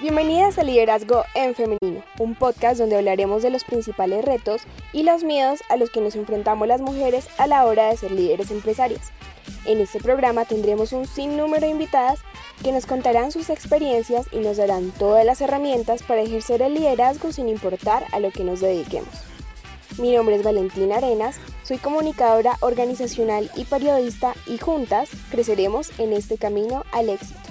Bienvenidas a Liderazgo en Femenino, un podcast donde hablaremos de los principales retos y los miedos a los que nos enfrentamos las mujeres a la hora de ser líderes empresarias. En este programa tendremos un sinnúmero de invitadas que nos contarán sus experiencias y nos darán todas las herramientas para ejercer el liderazgo sin importar a lo que nos dediquemos. Mi nombre es Valentina Arenas, soy comunicadora organizacional y periodista y juntas creceremos en este camino al éxito.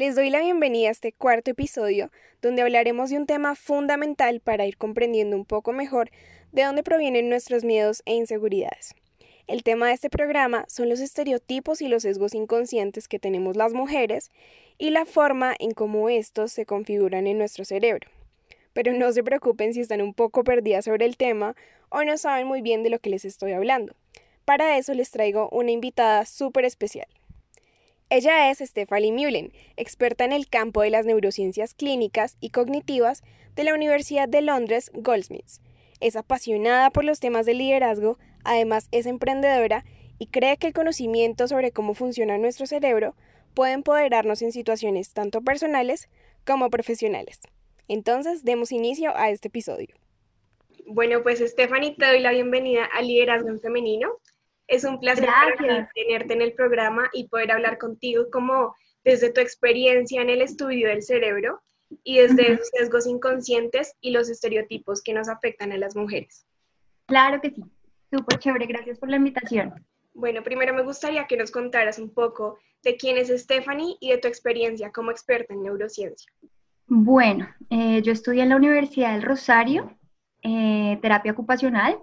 Les doy la bienvenida a este cuarto episodio, donde hablaremos de un tema fundamental para ir comprendiendo un poco mejor de dónde provienen nuestros miedos e inseguridades. El tema de este programa son los estereotipos y los sesgos inconscientes que tenemos las mujeres y la forma en cómo estos se configuran en nuestro cerebro. Pero no se preocupen si están un poco perdidas sobre el tema o no saben muy bien de lo que les estoy hablando. Para eso les traigo una invitada súper especial. Ella es Stephanie Mullen, experta en el campo de las neurociencias clínicas y cognitivas de la Universidad de Londres Goldsmiths. Es apasionada por los temas de liderazgo, además es emprendedora y cree que el conocimiento sobre cómo funciona nuestro cerebro puede empoderarnos en situaciones tanto personales como profesionales. Entonces, demos inicio a este episodio. Bueno, pues Stephanie, te doy la bienvenida al Liderazgo en Femenino. Es un placer tenerte en el programa y poder hablar contigo como desde tu experiencia en el estudio del cerebro y desde los sesgos inconscientes y los estereotipos que nos afectan a las mujeres. Claro que sí, súper chévere, gracias por la invitación. Bueno, primero me gustaría que nos contaras un poco de quién es Stephanie y de tu experiencia como experta en neurociencia. Bueno, eh, yo estudié en la Universidad del Rosario, eh, terapia ocupacional,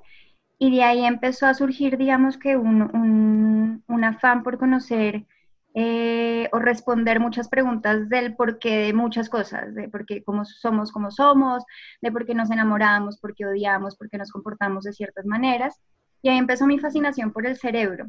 y de ahí empezó a surgir, digamos que un, afán por conocer eh, o responder muchas preguntas del porqué de muchas cosas, de por qué somos como somos, de por qué nos enamoramos, por qué odiamos, por qué nos comportamos de ciertas maneras. Y ahí empezó mi fascinación por el cerebro.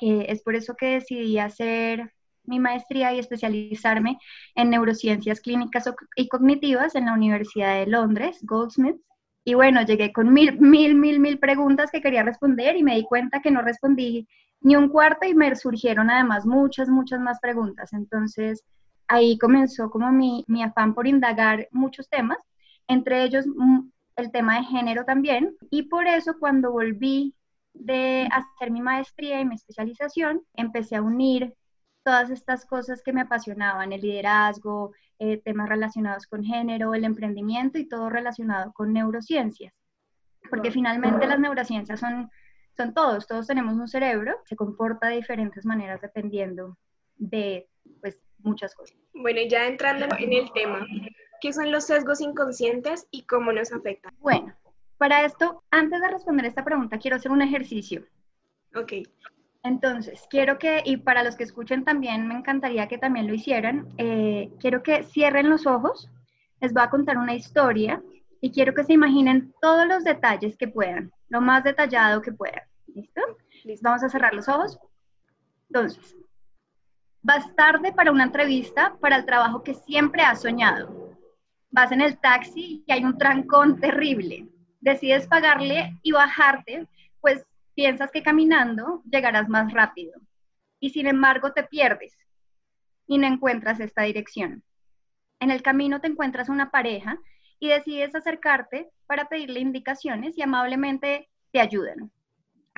es por eso que decidí hacer mi maestría y especializarme en neurociencias clínicas y cognitivas en la Universidad de Londres, Goldsmiths, y bueno, llegué con mil, mil, mil, mil preguntas que quería responder y me di cuenta que no respondí ni un cuarto y me surgieron además muchas, muchas más preguntas. Entonces ahí comenzó como mi, mi afán por indagar muchos temas, entre ellos mm, el tema de género también. Y por eso cuando volví de hacer mi maestría y mi especialización, empecé a unir todas estas cosas que me apasionaban, el liderazgo, eh, temas relacionados con género, el emprendimiento y todo relacionado con neurociencias. Porque finalmente las neurociencias son, son todos, todos tenemos un cerebro, se comporta de diferentes maneras dependiendo de pues, muchas cosas. Bueno, ya entrando en el tema, ¿qué son los sesgos inconscientes y cómo nos afectan? Bueno, para esto, antes de responder esta pregunta, quiero hacer un ejercicio. Ok. Entonces, quiero que, y para los que escuchen también, me encantaría que también lo hicieran, eh, quiero que cierren los ojos, les voy a contar una historia y quiero que se imaginen todos los detalles que puedan, lo más detallado que puedan. ¿Listo? Vamos a cerrar los ojos. Entonces, vas tarde para una entrevista para el trabajo que siempre has soñado. Vas en el taxi y hay un trancón terrible. Decides pagarle y bajarte, pues piensas que caminando llegarás más rápido y sin embargo te pierdes y no encuentras esta dirección. En el camino te encuentras una pareja y decides acercarte para pedirle indicaciones y amablemente te ayudan.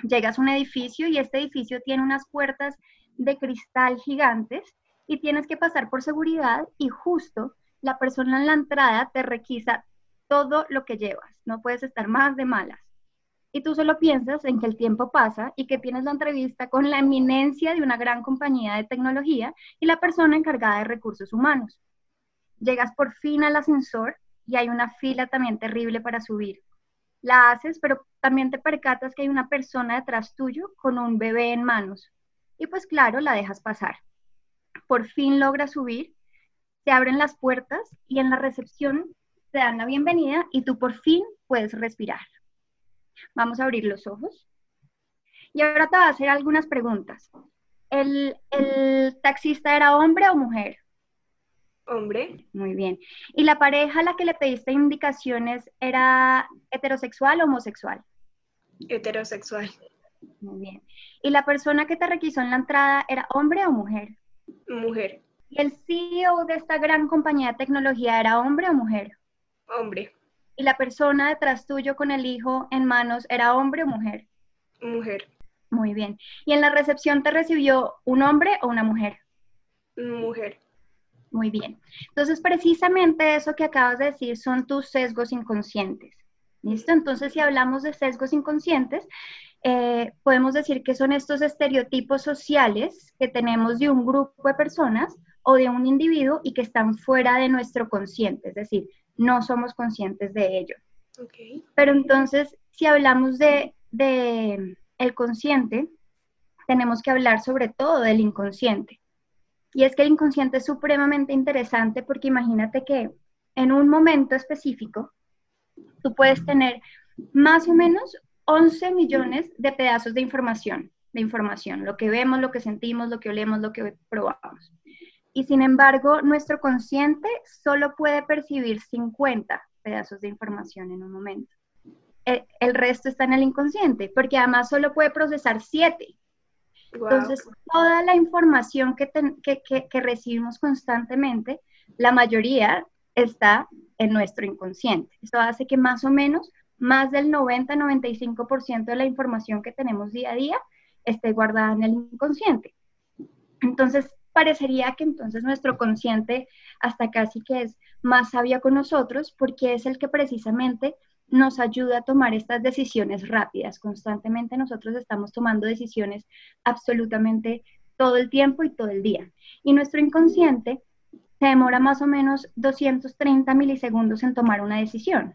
Llegas a un edificio y este edificio tiene unas puertas de cristal gigantes y tienes que pasar por seguridad y justo la persona en la entrada te requisa todo lo que llevas. No puedes estar más de malas y tú solo piensas en que el tiempo pasa y que tienes la entrevista con la eminencia de una gran compañía de tecnología y la persona encargada de recursos humanos. Llegas por fin al ascensor y hay una fila también terrible para subir. La haces, pero también te percatas que hay una persona detrás tuyo con un bebé en manos. Y pues claro, la dejas pasar. Por fin logras subir, se abren las puertas y en la recepción te dan la bienvenida y tú por fin puedes respirar. Vamos a abrir los ojos. Y ahora te voy a hacer algunas preguntas. ¿El, taxista era hombre o mujer? Hombre. Muy bien. ¿Y la pareja a la que le pediste indicaciones era heterosexual o homosexual? Heterosexual. Muy bien. ¿Y la persona que te requisó en la entrada era hombre o mujer? Mujer. ¿Y el CEO de esta gran compañía de tecnología era hombre o mujer? Hombre. ¿Y la persona detrás tuyo con el hijo en manos era hombre o mujer? Mujer. Muy bien. ¿Y en la recepción te recibió un hombre o una mujer? Mujer. Muy bien. Entonces, precisamente eso que acabas de decir son tus sesgos inconscientes. ¿Listo? Entonces, si hablamos de sesgos inconscientes, eh, podemos decir que son estos estereotipos sociales que tenemos de un grupo de personas o de un individuo y que están fuera de nuestro consciente, es decir, no somos conscientes de ello. Pero entonces, si hablamos de, de el consciente, tenemos que hablar sobre todo del inconsciente. Y es que el inconsciente es supremamente interesante porque imagínate que en un momento específico tú puedes tener más o menos 11 millones de pedazos de información, de información, lo que vemos, lo que sentimos, lo que olemos, lo que probamos. Y sin embargo, nuestro consciente solo puede percibir 50 pedazos de información en un momento. Eh, el, resto está en el inconsciente, porque además solo puede procesar 7. Entonces, toda la información que, que recibimos constantemente, la mayoría está en nuestro inconsciente. Esto hace que más o menos más del 90-95% de la información que tenemos día a día esté guardada en el inconsciente. Entonces, parecería que entonces nuestro consciente hasta casi que es más sabio con nosotros porque es el que precisamente nos ayuda a tomar estas decisiones rápidas. Constantemente nosotros estamos tomando decisiones absolutamente todo el tiempo y todo el día. Y nuestro inconsciente se demora más o menos 230 milisegundos en tomar una decisión.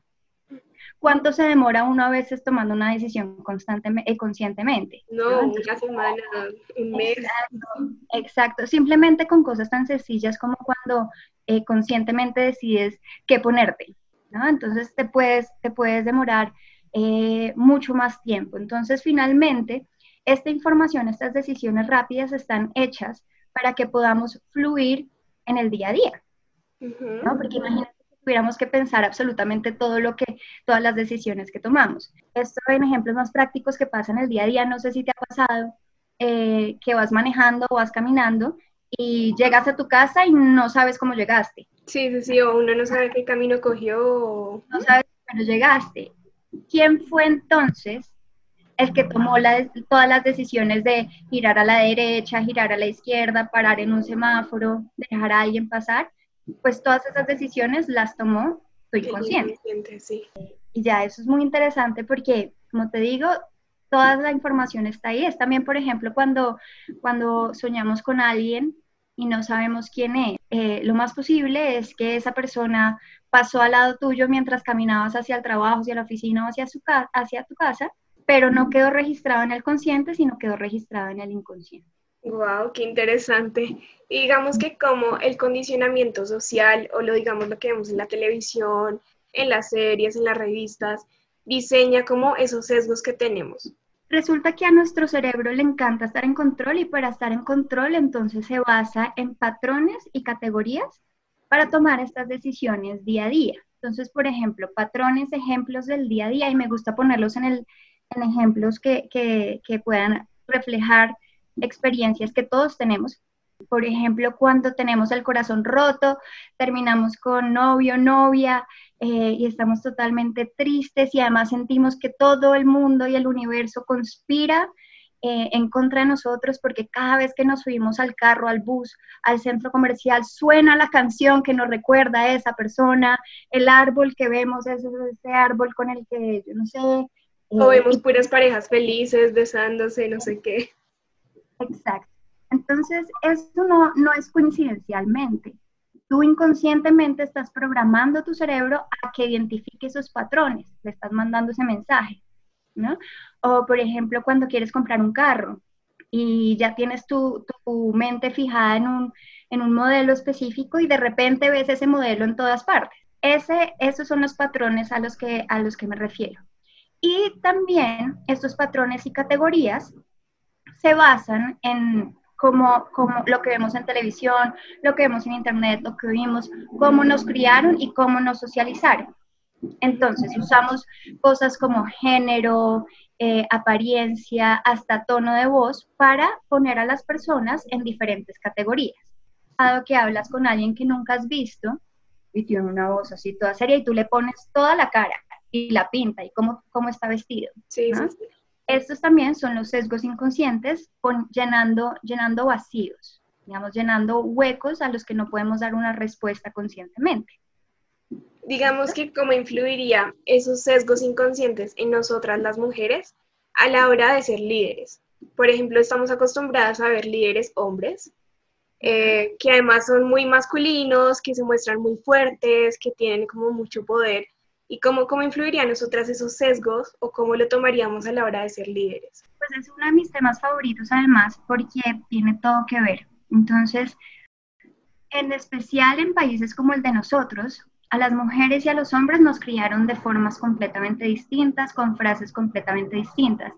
¿Cuánto se demora uno a veces tomando una decisión constantemente, eh, conscientemente? No, una semana, un mes. Exacto, simplemente con cosas tan sencillas como cuando eh, conscientemente decides qué ponerte, ¿no? Entonces te puedes, te puedes demorar eh, mucho más tiempo. Entonces, finalmente, esta información, estas decisiones rápidas están hechas para que podamos fluir en el día a día. ¿no? Porque imagínate tuviéramos que pensar absolutamente todo lo que, todas las decisiones que tomamos. Esto en ejemplos más prácticos que pasan el día a día, no sé si te ha pasado eh, que vas manejando o vas caminando y llegas a tu casa y no sabes cómo llegaste. Sí, sí, sí, o uno no sabe qué camino cogió. No sabes cómo llegaste. ¿Quién fue entonces el que tomó todas las decisiones de girar a la derecha, girar a la izquierda, parar en un semáforo, dejar a alguien pasar, pues todas esas decisiones las tomó tu inconsciente. Sí. Y ya eso es muy interesante porque, como te digo, toda la información está ahí. Es también, por ejemplo, cuando, cuando soñamos con alguien y no sabemos quién es. Eh, lo más posible es que esa persona pasó al lado tuyo mientras caminabas hacia el trabajo, hacia la oficina o hacia, su hacia tu casa pero no quedó registrado en el consciente, sino quedó registrado en el inconsciente. Wow, qué interesante. Y digamos que como el condicionamiento social, o lo digamos lo que vemos en la televisión, en las series, en las revistas, diseña como esos sesgos que tenemos. Resulta que a nuestro cerebro le encanta estar en control y para estar en control entonces se basa en patrones y categorías para tomar estas decisiones día a día. Entonces, por ejemplo, patrones, ejemplos del día a día, y me gusta ponerlos en el, en ejemplos que, que, puedan reflejar experiencias que todos tenemos. Por ejemplo, cuando tenemos el corazón roto, terminamos con novio, novia eh, y estamos totalmente tristes y además sentimos que todo el mundo y el universo conspira eh, en contra de nosotros porque cada vez que nos subimos al carro, al bus, al centro comercial, suena la canción que nos recuerda a esa persona, el árbol que vemos es ese árbol con el que, yo no sé, o vemos puras parejas felices, besándose, no sé qué. Exacto. Entonces, esto no, no es coincidencialmente. Tú inconscientemente estás programando tu cerebro a que identifique esos patrones, le estás mandando ese mensaje, ¿no? O, por ejemplo, cuando quieres comprar un carro y ya tienes tu, tu mente fijada en un, en un modelo específico y de repente ves ese modelo en todas partes Ese, esos son los patrones a los, que, a los que me refiero. Y también estos patrones y categorías se basan en como, como lo que vemos en televisión, lo que vemos en internet, lo que vimos, cómo nos criaron y cómo nos socializaron. Entonces usamos cosas como género, eh, apariencia, hasta tono de voz para poner a las personas en diferentes categorías. Dado que hablas con alguien que nunca has visto y tiene una voz así toda seria y tú le pones toda la cara y la pinta y cómo, cómo está vestido. Sí, Estos también son los sesgos inconscientes llenando, llenando vacíos, digamos, llenando huecos a los que no podemos dar una respuesta conscientemente. Digamos que cómo influiría esos sesgos inconscientes en nosotras las mujeres a la hora de ser líderes. Por ejemplo, estamos acostumbradas a ver líderes hombres, eh, que además son muy masculinos, que se muestran muy fuertes, que tienen como mucho poder. ¿Y cómo, cómo influirían nosotras esos sesgos o cómo lo tomaríamos a la hora de ser líderes? Pues es uno de mis temas favoritos además porque tiene todo que ver. Entonces, en especial en países como el de nosotros, a las mujeres y a los hombres nos criaron de formas completamente distintas, con frases completamente distintas.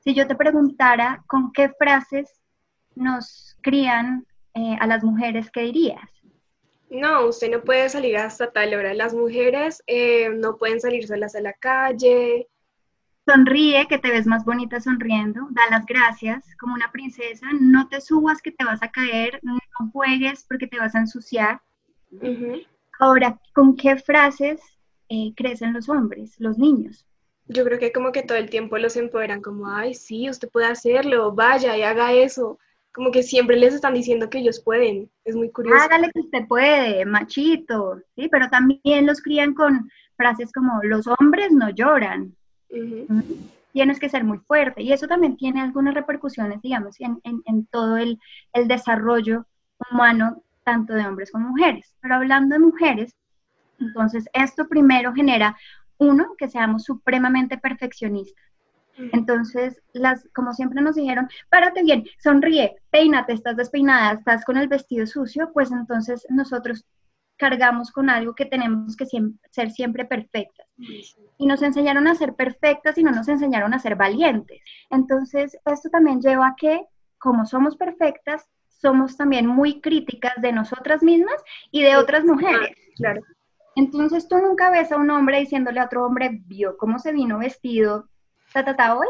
Si yo te preguntara con qué frases nos crían eh, a las mujeres, ¿qué dirías? No, usted no puede salir hasta tal hora. Las mujeres eh, no pueden salir solas a la calle. Sonríe, que te ves más bonita sonriendo. Da las gracias como una princesa. No te subas, que te vas a caer. No juegues porque te vas a ensuciar. Ahora, ¿con qué frases eh, crecen los hombres, los niños? Yo creo que como que todo el tiempo los empoderan como, ay, sí, usted puede hacerlo, vaya y haga eso. Como que siempre les están diciendo que ellos pueden. Es muy curioso. Hágale que usted puede, machito. Sí, pero también los crían con frases como, los hombres no lloran. Tienes que ser muy fuerte. Y eso también tiene algunas repercusiones, digamos, en, en, todo el, el desarrollo humano tanto de hombres como mujeres. Pero hablando de mujeres, entonces esto primero genera, uno, que seamos supremamente perfeccionistas. Entonces, las, como siempre nos dijeron, párate bien, sonríe, peínate, estás despeinada, estás con el vestido sucio, pues entonces nosotros cargamos con algo que tenemos que ser siempre perfectas. Y nos enseñaron a ser perfectas y no nos enseñaron a ser valientes. Entonces, esto también lleva a que, como somos perfectas, somos también muy críticas de nosotras mismas y de otras mujeres. Claro. Entonces tú nunca ves a un hombre diciéndole a otro hombre, vio cómo se vino vestido, ta, ta, ta, hoy.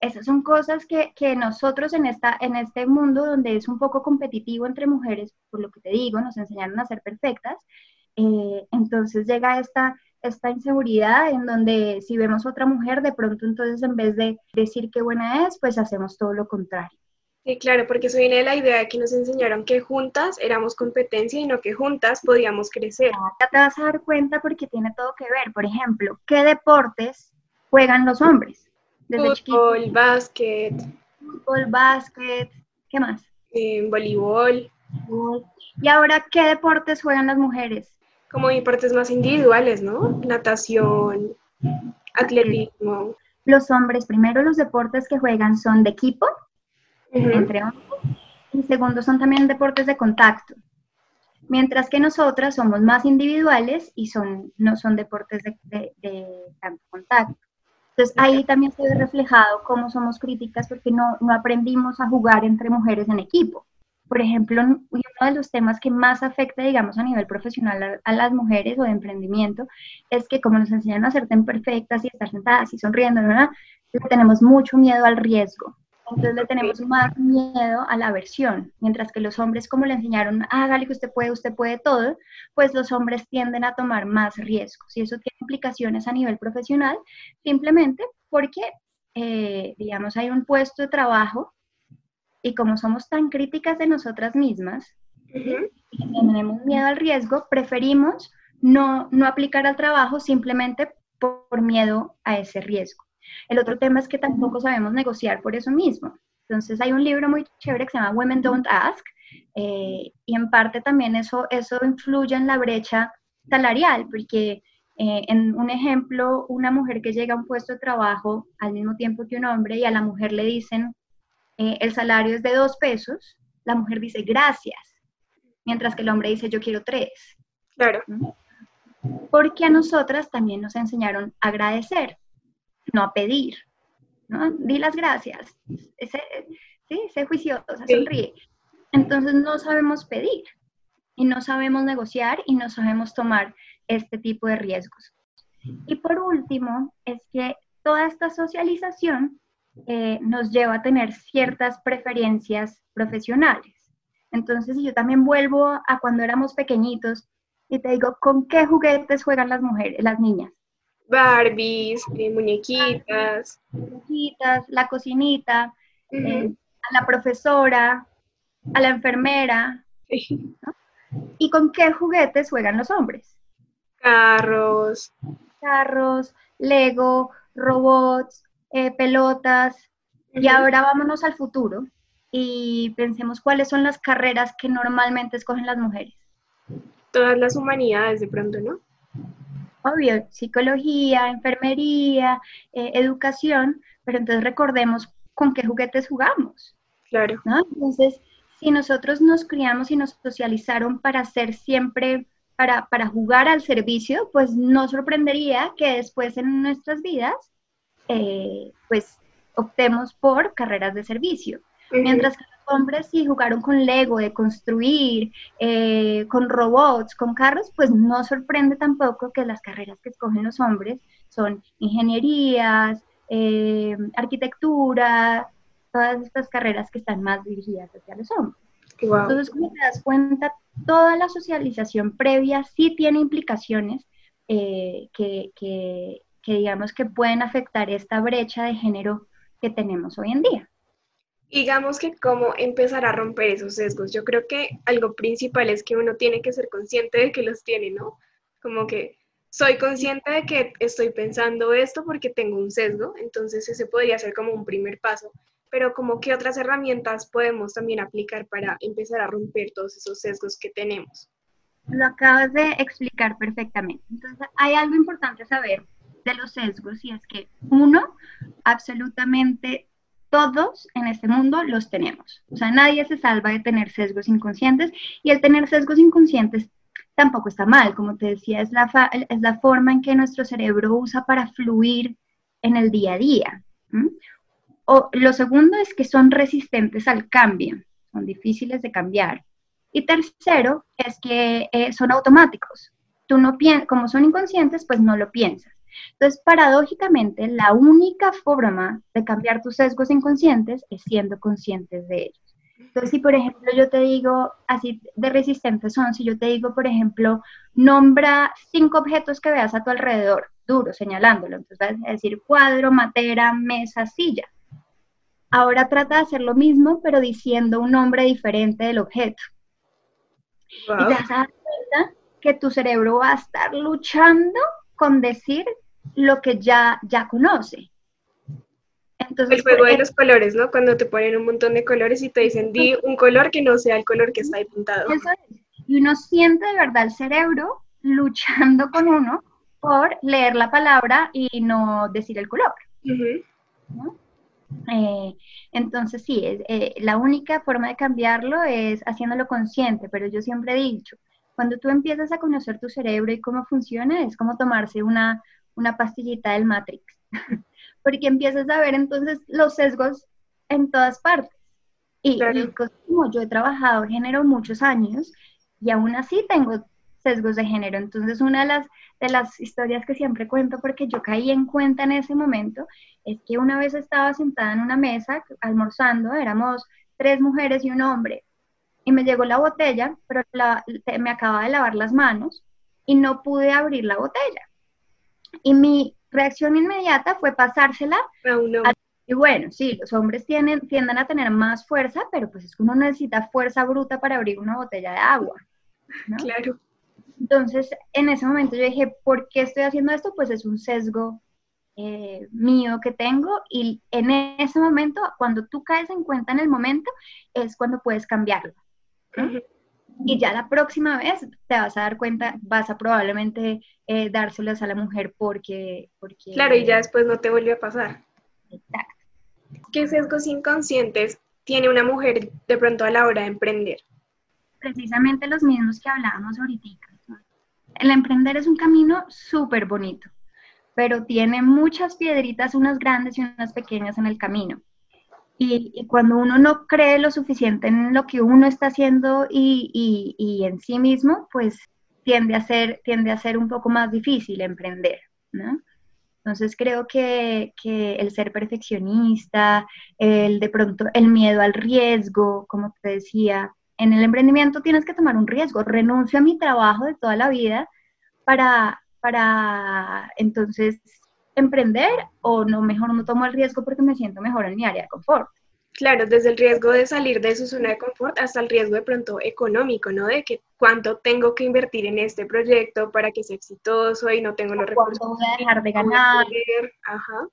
Esas son cosas que, que, nosotros en, esta, en este mundo donde es un poco competitivo entre mujeres, por lo que te digo, nos enseñaron a ser perfectas, eh, entonces llega esta, esta inseguridad en donde si vemos otra mujer, de pronto entonces en vez de decir qué buena es, pues hacemos todo lo contrario. Sí, claro, porque eso viene de la idea de que nos enseñaron que juntas éramos competencia y no que juntas podíamos crecer. Ya te vas a dar cuenta porque tiene todo que ver. Por ejemplo, ¿qué deportes juegan los hombres? Desde Fútbol, básquet. Fútbol, básquet, ¿qué más? Eh, voleibol. ¿Y ahora qué deportes juegan las mujeres? Como deportes más individuales, ¿no? Natación, atletismo. Los hombres, primero los deportes que juegan son de equipo, entre hombres. Y segundo, son también deportes de contacto. Mientras que nosotras somos más individuales y son, no son deportes de, tanto contacto. Entonces ahí también se ve reflejado cómo somos críticas porque no, no aprendimos a jugar entre mujeres en equipo. Por ejemplo, uno de los temas que más afecta, digamos, a nivel profesional a, las mujeres o de emprendimiento es que como nos enseñan a ser tan perfectas y estar sentadas y sonriendo, ¿verdad? tenemos mucho miedo al riesgo. Entonces le tenemos más miedo a la aversión, mientras que los hombres, como le enseñaron, hágale que usted puede, usted puede todo, pues los hombres tienden a tomar más riesgos. Y eso tiene implicaciones a nivel profesional, simplemente porque, eh, digamos, hay un puesto de trabajo y como somos tan críticas de nosotras mismas y tenemos miedo al riesgo, preferimos no, no aplicar al trabajo simplemente por miedo a ese riesgo. El otro tema es que tampoco sabemos negociar por eso mismo. Entonces hay un libro muy chévere que se llama Women Don't Ask eh, y en parte también eso, eso influye en la brecha salarial, porque eh, en un ejemplo, una mujer que llega a un puesto de trabajo al mismo tiempo que un hombre y a la mujer le dicen eh, el salario es de dos pesos, la mujer dice gracias, mientras que el hombre dice yo quiero tres. Claro. porque a nosotras también nos enseñaron a agradecer, no a pedir, ¿no? Di las gracias, ese, sí, sé juiciosa, sonríe. Entonces no sabemos pedir y no sabemos negociar y no sabemos tomar este tipo de riesgos. Y por último, es que toda esta socialización eh, nos lleva a tener ciertas preferencias profesionales. Entonces, yo también vuelvo a cuando éramos pequeñitos y te digo, ¿con qué juguetes juegan las mujeres, las niñas? Barbies, eh, muñequitas. Muñequitas, la cocinita, eh, a la profesora, a la enfermera. ¿Y con qué juguetes juegan los hombres? Carros. Carros, Lego, robots, eh, pelotas. Y ahora vámonos al futuro y pensemos cuáles son las carreras que normalmente escogen las mujeres. Todas las humanidades de pronto, ¿no? Obvio, psicología, enfermería, eh, educación, pero entonces recordemos con qué juguetes jugamos. Claro. Entonces, si nosotros nos criamos y nos socializaron para ser siempre, para, para jugar al servicio, pues no sorprendería que después en nuestras vidas, eh, pues optemos por carreras de servicio. Mientras que hombres sí jugaron con Lego, de construir, eh, con robots, con carros, pues no sorprende tampoco que las carreras que escogen los hombres son ingenierías, eh, arquitectura, todas estas carreras que están más dirigidas hacia los hombres. Entonces, como te das cuenta, toda la socialización previa sí tiene implicaciones eh, que, que, digamos que pueden afectar esta brecha de género que tenemos hoy en día. Digamos que cómo empezar a romper esos sesgos. Yo creo que algo principal es que uno tiene que ser consciente de que los tiene, ¿no? Como que soy consciente de que estoy pensando esto porque tengo un sesgo, entonces ese podría ser como un primer paso. Pero como qué otras herramientas podemos también aplicar para empezar a romper todos esos sesgos que tenemos. Lo acabas de explicar perfectamente. Entonces, hay algo importante saber de los sesgos y es que uno, absolutamente todos en este mundo los tenemos. O sea, nadie se salva de tener sesgos inconscientes y el tener sesgos inconscientes tampoco está mal. Como te decía, es la, es la forma en que nuestro cerebro usa para fluir en el día a día. O, lo segundo es que son resistentes al cambio, son difíciles de cambiar. Y tercero es que eh, son automáticos. Tú no como son inconscientes, pues no lo piensas. Entonces, paradójicamente, la única forma de cambiar tus sesgos inconscientes es siendo conscientes de ellos. Entonces, si por ejemplo yo te digo, así de resistentes son, si yo te digo, por ejemplo, nombra cinco objetos que veas a tu alrededor, duro, señalándolo, entonces vas a decir cuadro, matera, mesa, silla. Ahora trata de hacer lo mismo, pero diciendo un nombre diferente del objeto. Y te vas a dar cuenta que tu cerebro va a estar luchando con decir lo que ya, ya conoce. Entonces, el juego de los colores, ¿no? Cuando te ponen un montón de colores y te dicen, di un color que no sea el color que está ahí pintado. Y uno siente de verdad el cerebro luchando con uno por leer la palabra y no decir el color. Eh, entonces, sí, eh, la única forma de cambiarlo es haciéndolo consciente, pero yo siempre he dicho, cuando tú empiezas a conocer tu cerebro y cómo funciona, es como tomarse una, una pastillita del Matrix, porque empiezas a ver entonces los sesgos en todas partes. Y, como yo he trabajado género muchos años y aún así tengo sesgos de género. Entonces, una de las, de las historias que siempre cuento, porque yo caí en cuenta en ese momento, es que una vez estaba sentada en una mesa almorzando, éramos tres mujeres y un hombre, y me llegó la botella, pero me acaba de lavar las manos y no pude abrir la botella. Y mi reacción inmediata fue pasársela a y bueno, sí, los hombres tienen, tienden a tener más fuerza, pero pues es que uno necesita fuerza bruta para abrir una botella de agua. Claro. Entonces, en ese momento yo dije, ¿por qué estoy haciendo esto? Pues es un sesgo eh, mío que tengo y en ese momento, cuando tú caes en cuenta en el momento, es cuando puedes cambiarlo. Y ya la próxima vez te vas a dar cuenta, vas a probablemente eh, dárselas a la mujer porque, porque... Claro, y ya después no te vuelve a pasar. Exacto. ¿Qué sesgos inconscientes tiene una mujer de pronto a la hora de emprender? Precisamente los mismos que hablábamos ahorita. el emprender es un camino súper bonito, pero tiene muchas piedritas, unas grandes y unas pequeñas en el camino. Y, cuando uno no cree lo suficiente en lo que uno está haciendo y, y, en sí mismo, pues tiende a, ser, tiende a ser un poco más difícil emprender, ¿no? Entonces creo que, que, el ser perfeccionista, el de pronto el miedo al riesgo, como te decía, en el emprendimiento tienes que tomar un riesgo. Renuncio a mi trabajo de toda la vida para, para entonces emprender o no, mejor no tomo el riesgo porque me siento mejor en mi área de confort. Claro, desde el riesgo de salir de su zona de confort hasta el riesgo de pronto económico, ¿no? De que cuánto tengo que invertir en este proyecto para que sea exitoso y no tengo los recursos. voy a dejar de ganar? Ajá.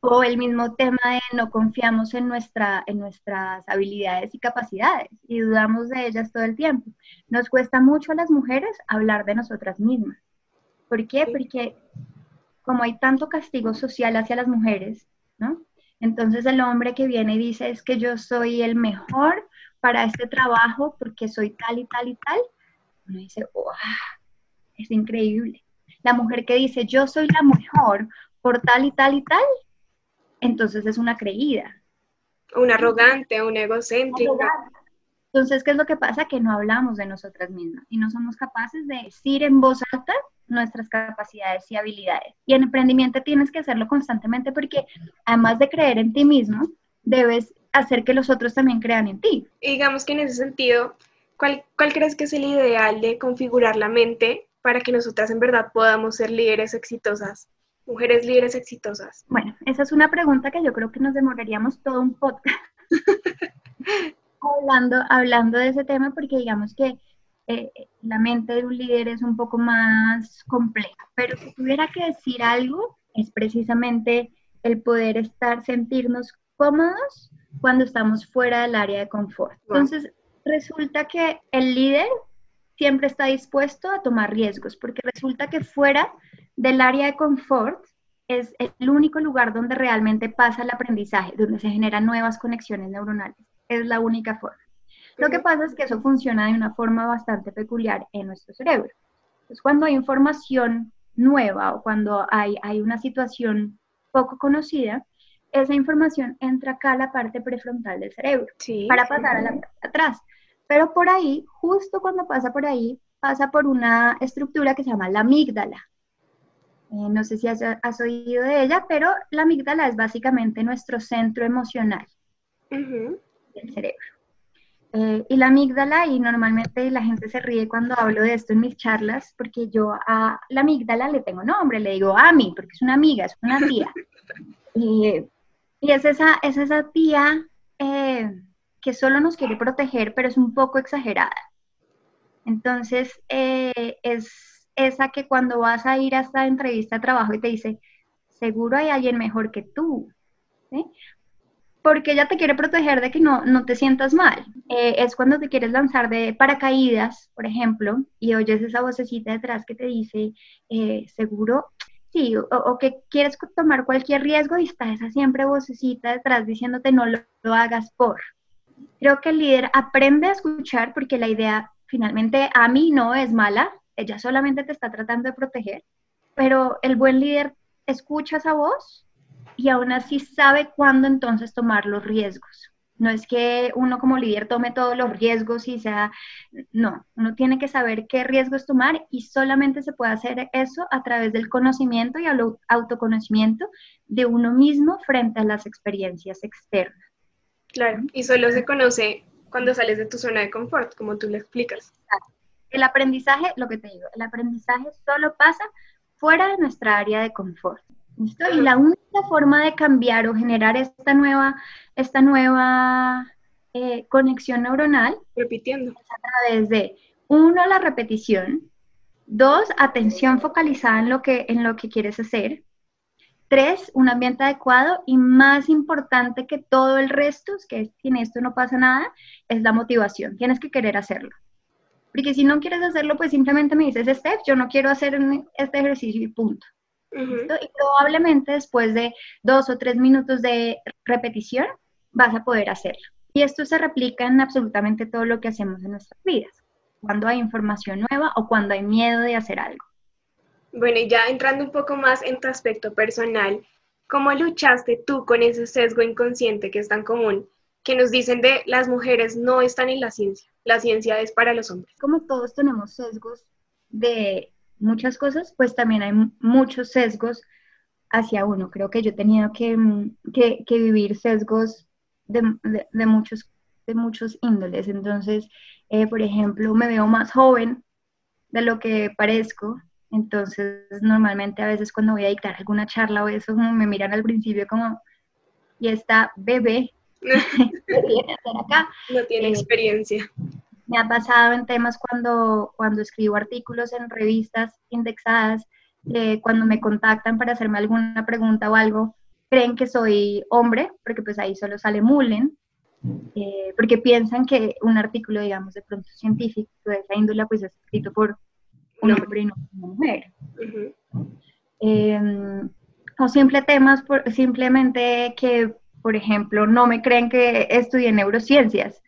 O el mismo tema de no confiamos en, nuestra, en nuestras habilidades y capacidades y dudamos de ellas todo el tiempo. Nos cuesta mucho a las mujeres hablar de nosotras mismas. ¿Por qué? Porque como hay tanto castigo social hacia las mujeres, ¿no? Entonces el hombre que viene y dice es que yo soy el mejor para este trabajo porque soy tal y tal y tal, uno dice, ¡wow! Es increíble. La mujer que dice yo soy la mejor por tal y tal y tal, entonces es una creída. Una arrogante, una egocéntrica. Entonces, ¿qué es lo que pasa? Que no hablamos de nosotras mismas y no somos capaces de decir en voz alta nuestras capacidades y habilidades. Y en emprendimiento tienes que hacerlo constantemente porque además de creer en ti mismo, debes hacer que los otros también crean en ti. Y digamos que en ese sentido, ¿cuál, ¿cuál crees que es el ideal de configurar la mente para que nosotras en verdad podamos ser líderes exitosas? Mujeres líderes exitosas. Bueno, esa es una pregunta que yo creo que nos demoraríamos todo un podcast hablando, hablando de ese tema porque digamos que eh, la mente de un líder es un poco más compleja, pero si tuviera que decir algo, es precisamente el poder estar, sentirnos cómodos cuando estamos fuera del área de confort. Entonces, resulta que el líder siempre está dispuesto a tomar riesgos, porque resulta que fuera del área de confort es el único lugar donde realmente pasa el aprendizaje, donde se generan nuevas conexiones neuronales. Es la única forma. Lo que pasa es que eso funciona de una forma bastante peculiar en nuestro cerebro. Entonces, cuando hay información nueva o cuando hay, hay una situación poco conocida, esa información entra acá a la parte prefrontal del cerebro para pasar a la parte atrás. Pero por ahí, justo cuando pasa por ahí, pasa por una estructura que se llama la amígdala. Eh, no sé si has, has, oído de ella, pero la amígdala es básicamente nuestro centro emocional del cerebro. Eh, y la amígdala, y normalmente la gente se ríe cuando hablo de esto en mis charlas, porque yo a la amígdala le tengo nombre, le digo Ami, porque es una amiga, es una tía. y es esa, es esa tía eh, que solo nos quiere proteger, pero es un poco exagerada. Entonces, eh, es esa que cuando vas a ir a esta entrevista de trabajo y te dice, seguro hay alguien mejor que tú. ¿sí? Porque ella te quiere proteger de que no, no te sientas mal. Eh, es cuando te quieres lanzar de paracaídas, por ejemplo, y oyes esa vocecita detrás que te dice, eh, seguro, sí, o, que quieres tomar cualquier riesgo y está esa siempre vocecita detrás diciéndote no lo, lo hagas por. Creo que el líder aprende a escuchar porque la idea finalmente a mí no es mala, ella solamente te está tratando de proteger, pero el buen líder escucha esa voz y aún así sabe cuándo entonces tomar los riesgos. No es que uno como líder tome todos los riesgos y sea, no, uno tiene que saber qué riesgos tomar y solamente se puede hacer eso a través del conocimiento y el autoconocimiento de uno mismo frente a las experiencias externas. Claro, y solo se conoce cuando sales de tu zona de confort, como tú le explicas. El aprendizaje, lo que te digo, el aprendizaje solo pasa fuera de nuestra área de confort. Y la única forma de cambiar o generar esta nueva, esta nueva eh, conexión neuronal repitiendo es a través de uno la repetición, dos atención focalizada en lo que en lo que quieres hacer, tres un ambiente adecuado y más importante que todo el resto, es que sin esto no pasa nada, es la motivación. Tienes que querer hacerlo. Porque si no quieres hacerlo, pues simplemente me dices, Steph, yo no quiero hacer este ejercicio y punto. Y probablemente después de dos o tres minutos de repetición vas a poder hacerlo. Y esto se replica en absolutamente todo lo que hacemos en nuestras vidas. cuando hay información nueva o cuando hay miedo de hacer algo. Bueno, y ya entrando un poco más en tu aspecto personal, ¿cómo luchaste tú con ese sesgo inconsciente que es tan común, que nos dicen de las mujeres no están en la ciencia, la ciencia es para los hombres? Como todos tenemos sesgos de muchas cosas, pues también hay muchos sesgos hacia uno. Creo que yo he tenido que, que, vivir sesgos de, de, muchos, de muchos índoles. Entonces, eh, por ejemplo, me veo más joven de lo que parezco. Entonces, normalmente a veces cuando voy a dictar alguna charla o eso, me miran al principio como, y esta bebé, acá? No tiene eh, experiencia. Me ha pasado en temas cuando, cuando escribo artículos en revistas indexadas, eh, cuando me contactan para hacerme alguna pregunta o algo, creen que soy hombre, porque pues ahí solo sale Mullen, eh, porque piensan que un artículo, digamos, de pronto científico de esa índole, pues es escrito por un hombre y no una mujer. Em, o simple temas, por, simplemente que, por ejemplo, no me creen que estudié neurociencias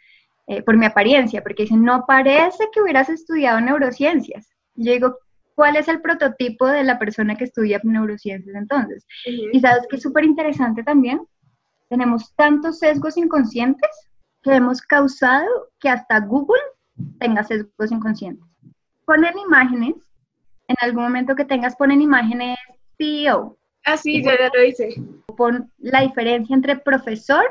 eh, por mi apariencia, porque dicen, no parece que hubieras estudiado neurociencias. Yo digo, ¿cuál es el prototipo de la persona que estudia neurociencias entonces? Y sabes que es súper interesante también, tenemos tantos sesgos inconscientes que hemos causado que hasta Google tenga sesgos inconscientes. Ponen imágenes, en algún momento que tengas, ponen imágenes CEO. Ah, sí, ya lo hice. Pon la diferencia entre profesor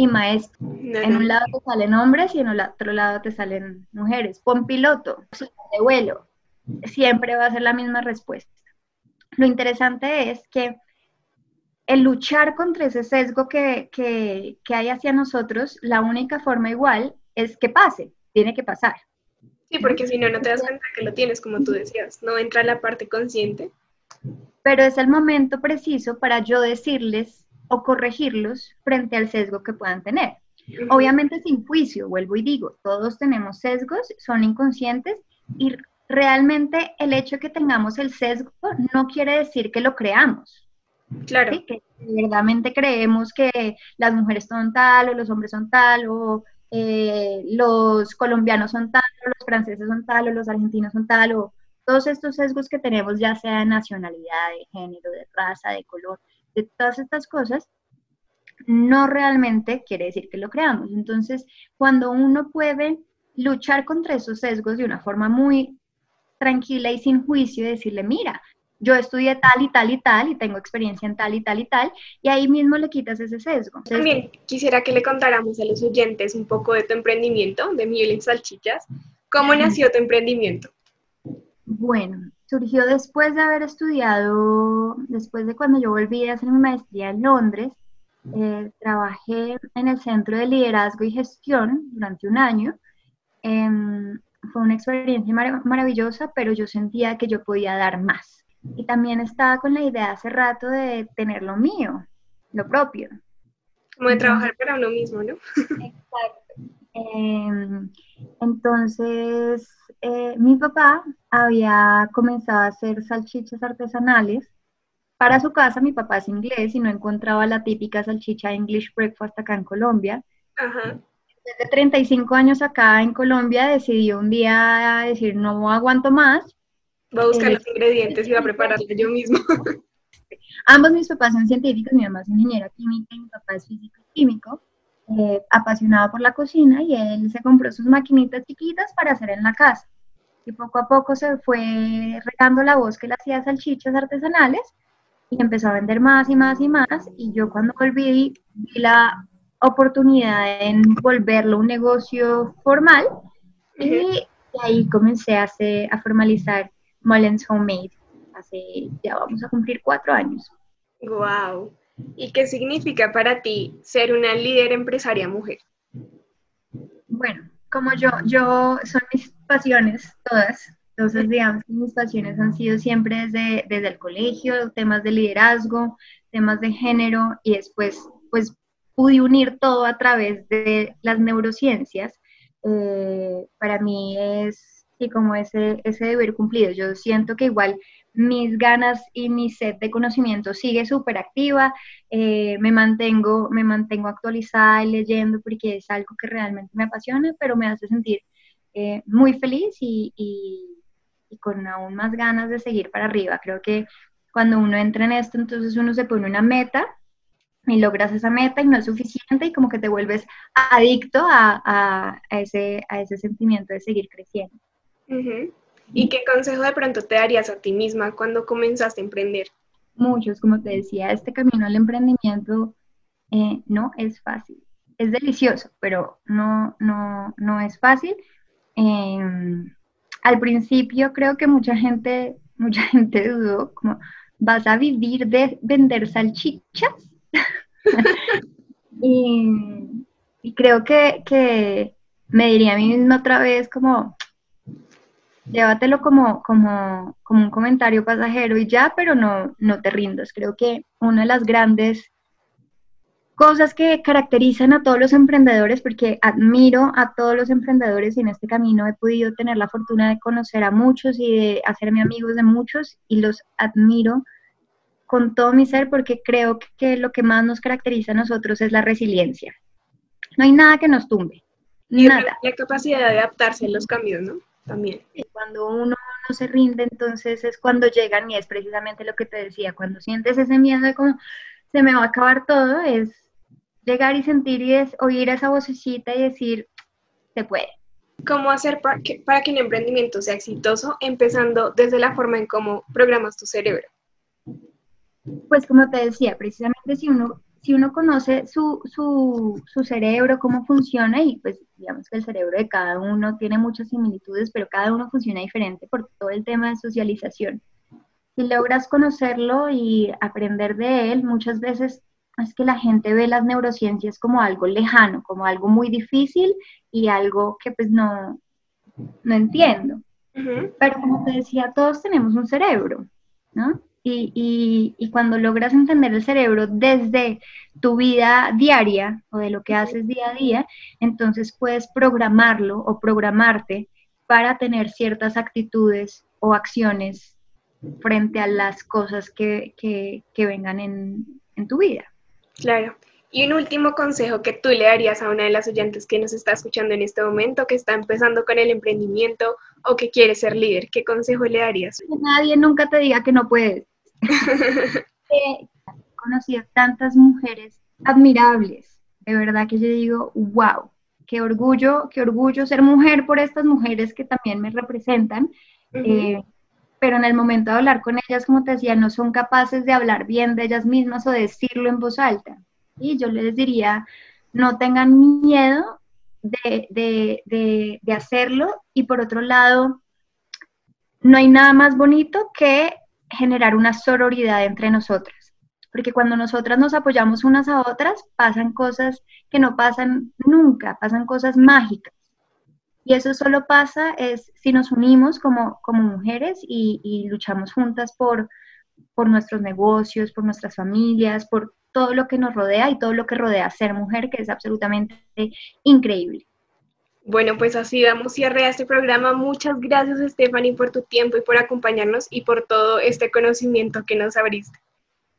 y maestro. en un lado te salen hombres y en el otro lado te salen mujeres. Pon piloto, de vuelo. Siempre va a ser la misma respuesta. Lo interesante es que el luchar contra ese sesgo que, que, que hay hacia nosotros, la única forma igual es que pase, tiene que pasar. Sí, porque si no, no te das cuenta que lo tienes, como tú decías, no entra la parte consciente. Pero es el momento preciso para yo decirles o corregirlos frente al sesgo que puedan tener. Obviamente sin juicio, vuelvo y digo, todos tenemos sesgos, son inconscientes y realmente el hecho de que tengamos el sesgo no quiere decir que lo creamos. Claro. Que verdaderamente creemos que las mujeres son tal o los hombres son tal o eh, los colombianos son tal o los franceses son tal o los argentinos son tal o todos estos sesgos que tenemos ya sea de nacionalidad, de género, de raza, de color, de todas estas cosas, no realmente quiere decir que lo creamos. Entonces, cuando uno puede luchar contra esos sesgos de una forma muy tranquila y sin juicio, y decirle, mira, yo estudié tal y tal y tal y tengo experiencia en tal y tal y tal, y ahí mismo le quitas ese sesgo. También quisiera que le contáramos a los oyentes un poco de tu emprendimiento, de Miel en Salchichas. ¿Cómo nació tu emprendimiento? Bueno, surgió después de haber estudiado, después de cuando yo volví a hacer mi maestría en Londres, eh, trabajé en el Centro de Liderazgo y Gestión durante un año. Em, fue una experiencia maravillosa, pero yo sentía que yo podía dar más. Y también estaba con la idea hace rato de tener lo mío, lo propio. Como de trabajar para uno mismo, ¿no? Exacto. Em, entonces, eh, mi papá había comenzado a hacer salchichas artesanales para su casa. Mi papá es inglés y no encontraba la típica salchicha English breakfast acá en Colombia. Ajá. Desde 35 años acá en Colombia decidió un día decir no aguanto más. Voy a buscar eh, los ingredientes y voy a prepararlo yo mismo. Ambos mis papás son científicos, mi mamá es ingeniera química y mi papá es físico químico. Eh, apasionado por la cocina y él se compró sus maquinitas chiquitas para hacer en la casa. Y poco a poco se fue regando la voz que le hacía salchichas artesanales y empezó a vender más y más y más. Y yo cuando volví vi la oportunidad en volverlo un negocio formal y, ahí comencé a, hacer, a formalizar Mullens Homemade. Hace ya vamos a cumplir cuatro años. ¡Wow! ¿Y qué significa para ti ser una líder empresaria mujer? Bueno, como yo, yo son mis pasiones todas. Entonces, digamos que mis pasiones han sido siempre desde, desde el colegio, temas de liderazgo, temas de género y después, pues, pude unir todo a través de las neurociencias. Eh, para mí es, sí, como ese, ese deber cumplido. Yo siento que igual mis ganas y mi sed de conocimiento sigue súper activa, eh, me, mantengo, me mantengo actualizada y leyendo porque es algo que realmente me apasiona, pero me hace sentir eh, muy feliz y, con aún más ganas de seguir para arriba. Creo que cuando uno entra en esto, entonces uno se pone una meta y logras esa meta y no es suficiente y como que te vuelves adicto a, ese, a ese sentimiento de seguir creciendo. ¿Y qué consejo de pronto te darías a ti misma cuando comenzaste a emprender? Muchos, como te decía, este camino al emprendimiento eh, no es fácil. Es delicioso, pero no, no, no es fácil. Em, al principio creo que mucha gente, mucha gente dudó, como, ¿vas a vivir de vender salchichas? y, creo que, me diría a mí misma otra vez como, llévatelo como, como, como un comentario pasajero y ya, pero no, no te rindas. Creo que una de las grandes cosas que caracterizan a todos los emprendedores, porque admiro a todos los emprendedores y en este camino he podido tener la fortuna de conocer a muchos y de hacerme amigos de muchos y los admiro con todo mi ser porque creo que lo que más nos caracteriza a nosotros es la resiliencia. No hay nada que nos tumbe. nada. La capacidad de adaptarse a los cambios, ¿no? También. Cuando uno no se rinde, entonces es cuando llegan y es precisamente lo que te decía, cuando sientes ese miedo de cómo se me va a acabar todo, es llegar y sentir y es, oír esa vocecita y decir, se puede. ¿Cómo hacer para que, para que un emprendimiento sea exitoso, empezando desde la forma en cómo programas tu cerebro? Pues como te decía, precisamente si uno, si uno conoce su, su, su cerebro, cómo funciona, y pues digamos que el cerebro de cada uno tiene muchas similitudes, pero cada uno funciona diferente por todo el tema de socialización. Si logras conocerlo y aprender de él, muchas veces es que la gente ve las neurociencias como algo lejano, como algo muy difícil y algo que pues no, no entiendo. Pero como te decía, todos tenemos un cerebro, ¿no? Y, y, cuando logras entender el cerebro desde tu vida diaria o de lo que haces día a día, entonces puedes programarlo o programarte para tener ciertas actitudes o acciones frente a las cosas que, que, que vengan en, en tu vida. Claro. Y un último consejo que tú le darías a una de las oyentes que nos está escuchando en este momento, que está empezando con el emprendimiento o que quiere ser líder, ¿qué consejo le darías? Que nadie nunca te diga que no puedes. He conocido tantas mujeres admirables, de verdad que yo digo, wow, qué orgullo, qué orgullo ser mujer por estas mujeres que también me representan. Eh, pero en el momento de hablar con ellas, como te decía, no son capaces de hablar bien de ellas mismas o decirlo en voz alta. Y yo les diría, no tengan miedo de, hacerlo. Y por otro lado, no hay nada más bonito que generar una sororidad entre nosotras. Porque cuando nosotras nos apoyamos unas a otras, pasan cosas que no pasan nunca, pasan cosas mágicas. Y eso solo pasa es si nos unimos como, como mujeres y, luchamos juntas por, por nuestros negocios, por nuestras familias, por todo lo que nos rodea y todo lo que rodea ser mujer, que es absolutamente increíble. Bueno, pues así damos cierre a este programa. Muchas gracias, Stephanie, por tu tiempo y por acompañarnos y por todo este conocimiento que nos abriste.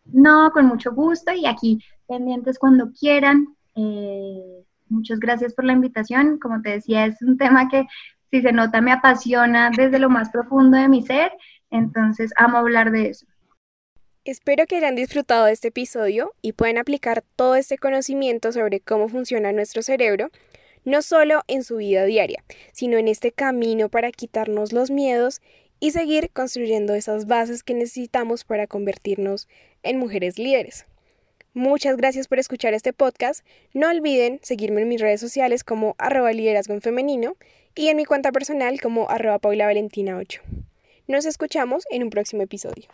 No, con mucho gusto y aquí pendientes cuando quieran. Eh, muchas gracias por la invitación. Como te decía, es un tema que, si se nota, me apasiona desde lo más profundo de mi ser. Entonces, amo hablar de eso. Espero que hayan disfrutado de este episodio y puedan aplicar todo este conocimiento sobre cómo funciona nuestro cerebro, no solo en su vida diaria, sino en este camino para quitarnos los miedos y seguir construyendo esas bases que necesitamos para convertirnos en mujeres líderes. Muchas gracias por escuchar este podcast. No olviden seguirme en mis redes sociales como arroba liderazgo en femenino y en mi cuenta personal como arroba paula valentina 8. Nos escuchamos en un próximo episodio.